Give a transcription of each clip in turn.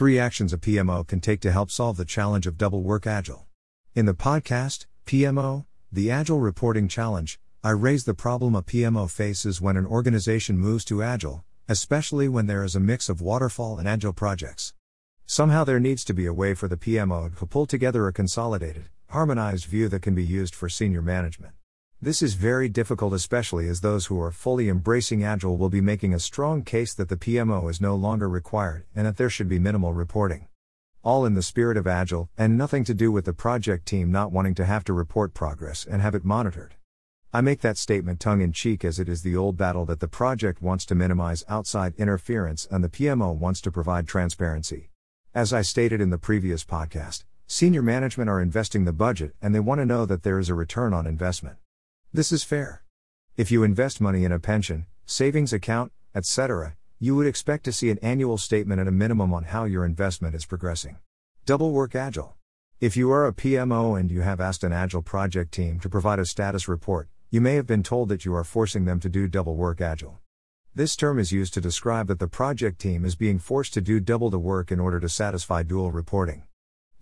Three actions a PMO can take to help solve the challenge of double work agile. In the podcast, PMO, the Agile Reporting Challenge, I raise the problem a PMO faces when an organization moves to agile, especially when there is a mix of waterfall and agile projects. Somehow there needs to be a way for the PMO to pull together a consolidated, harmonized view that can be used for senior management. This is very difficult, especially as those who are fully embracing Agile will be making a strong case that the PMO is no longer required and that there should be minimal reporting. All in the spirit of Agile, and nothing to do with the project team not wanting to have to report progress and have it monitored. I make that statement tongue in cheek as it is the old battle that the project wants to minimize outside interference and the PMO wants to provide transparency. As I stated in the previous podcast, senior management are investing the budget and they want to know that there is a return on investment. This is fair. If you invest money in a pension, savings account, etc., you would expect to see an annual statement at a minimum on how your investment is progressing. Double work agile. If you are a PMO and you have asked an agile project team to provide a status report, you may have been told that you are forcing them to do double work agile. This term is used to describe that the project team is being forced to do double the work in order to satisfy dual reporting.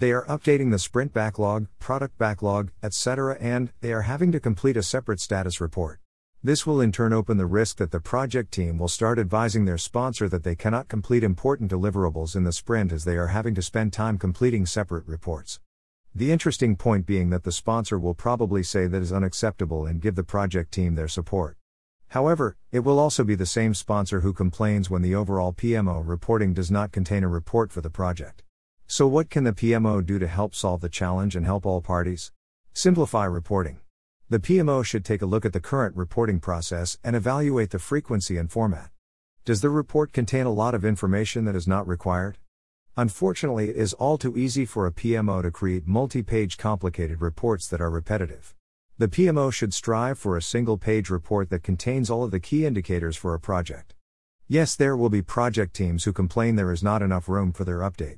They are updating the sprint backlog, product backlog, etc., and they are having to complete a separate status report. This will in turn open the risk that the project team will start advising their sponsor that they cannot complete important deliverables in the sprint as they are having to spend time completing separate reports. The interesting point being that the sponsor will probably say that is unacceptable and give the project team their support. However, it will also be the same sponsor who complains when the overall PMO reporting does not contain a report for the project. So, what can the PMO do to help solve the challenge and help all parties? Simplify reporting. The PMO should take a look at the current reporting process and evaluate the frequency and format. Does the report contain a lot of information that is not required? Unfortunately, it is all too easy for a PMO to create multi page complicated reports that are repetitive. The PMO should strive for a single page report that contains all of the key indicators for a project. Yes, there will be project teams who complain there is not enough room for their update.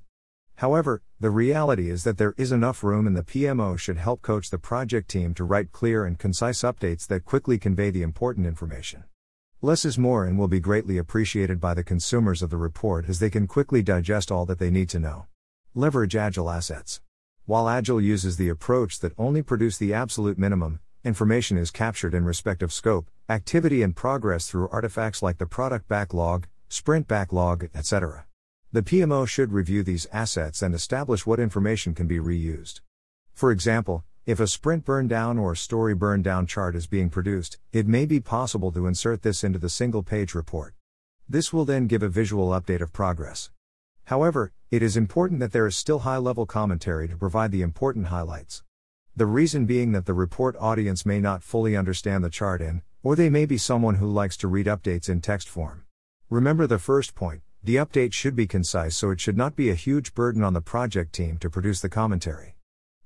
However, the reality is that there is enough room and the PMO should help coach the project team to write clear and concise updates that quickly convey the important information. Less is more and will be greatly appreciated by the consumers of the report as they can quickly digest all that they need to know. Leverage Agile assets. While Agile uses the approach that only produce the absolute minimum, information is captured in respect of scope, activity and progress through artifacts like the product backlog, sprint backlog, etc. The PMO should review these assets and establish what information can be reused. For example, if a sprint burn down or story burn down chart is being produced, it may be possible to insert this into the single page report. This will then give a visual update of progress. However, it is important that there is still high level commentary to provide the important highlights. The reason being that the report audience may not fully understand the chart in, or they may be someone who likes to read updates in text form. Remember the first point the update should be concise so it should not be a huge burden on the project team to produce the commentary.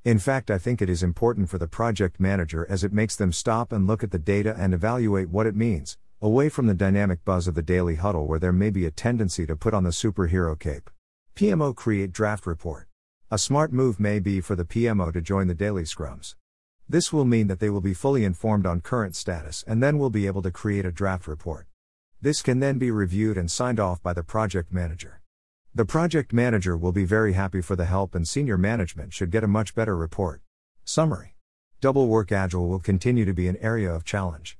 In fact, I think it is important for the project manager as it makes them stop and look at the data and evaluate what it means, away from the dynamic buzz of the daily huddle where there may be a tendency to put on the superhero cape. PMO Create Draft Report. A smart move may be for the PMO to join the daily scrums. This will mean that they will be fully informed on current status and then will be able to create a draft report. This can then be reviewed and signed off by the project manager. The project manager will be very happy for the help, and senior management should get a much better report. Summary Double work agile will continue to be an area of challenge.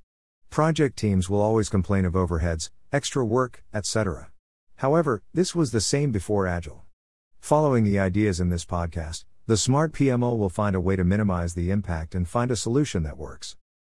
Project teams will always complain of overheads, extra work, etc. However, this was the same before Agile. Following the ideas in this podcast, the smart PMO will find a way to minimize the impact and find a solution that works.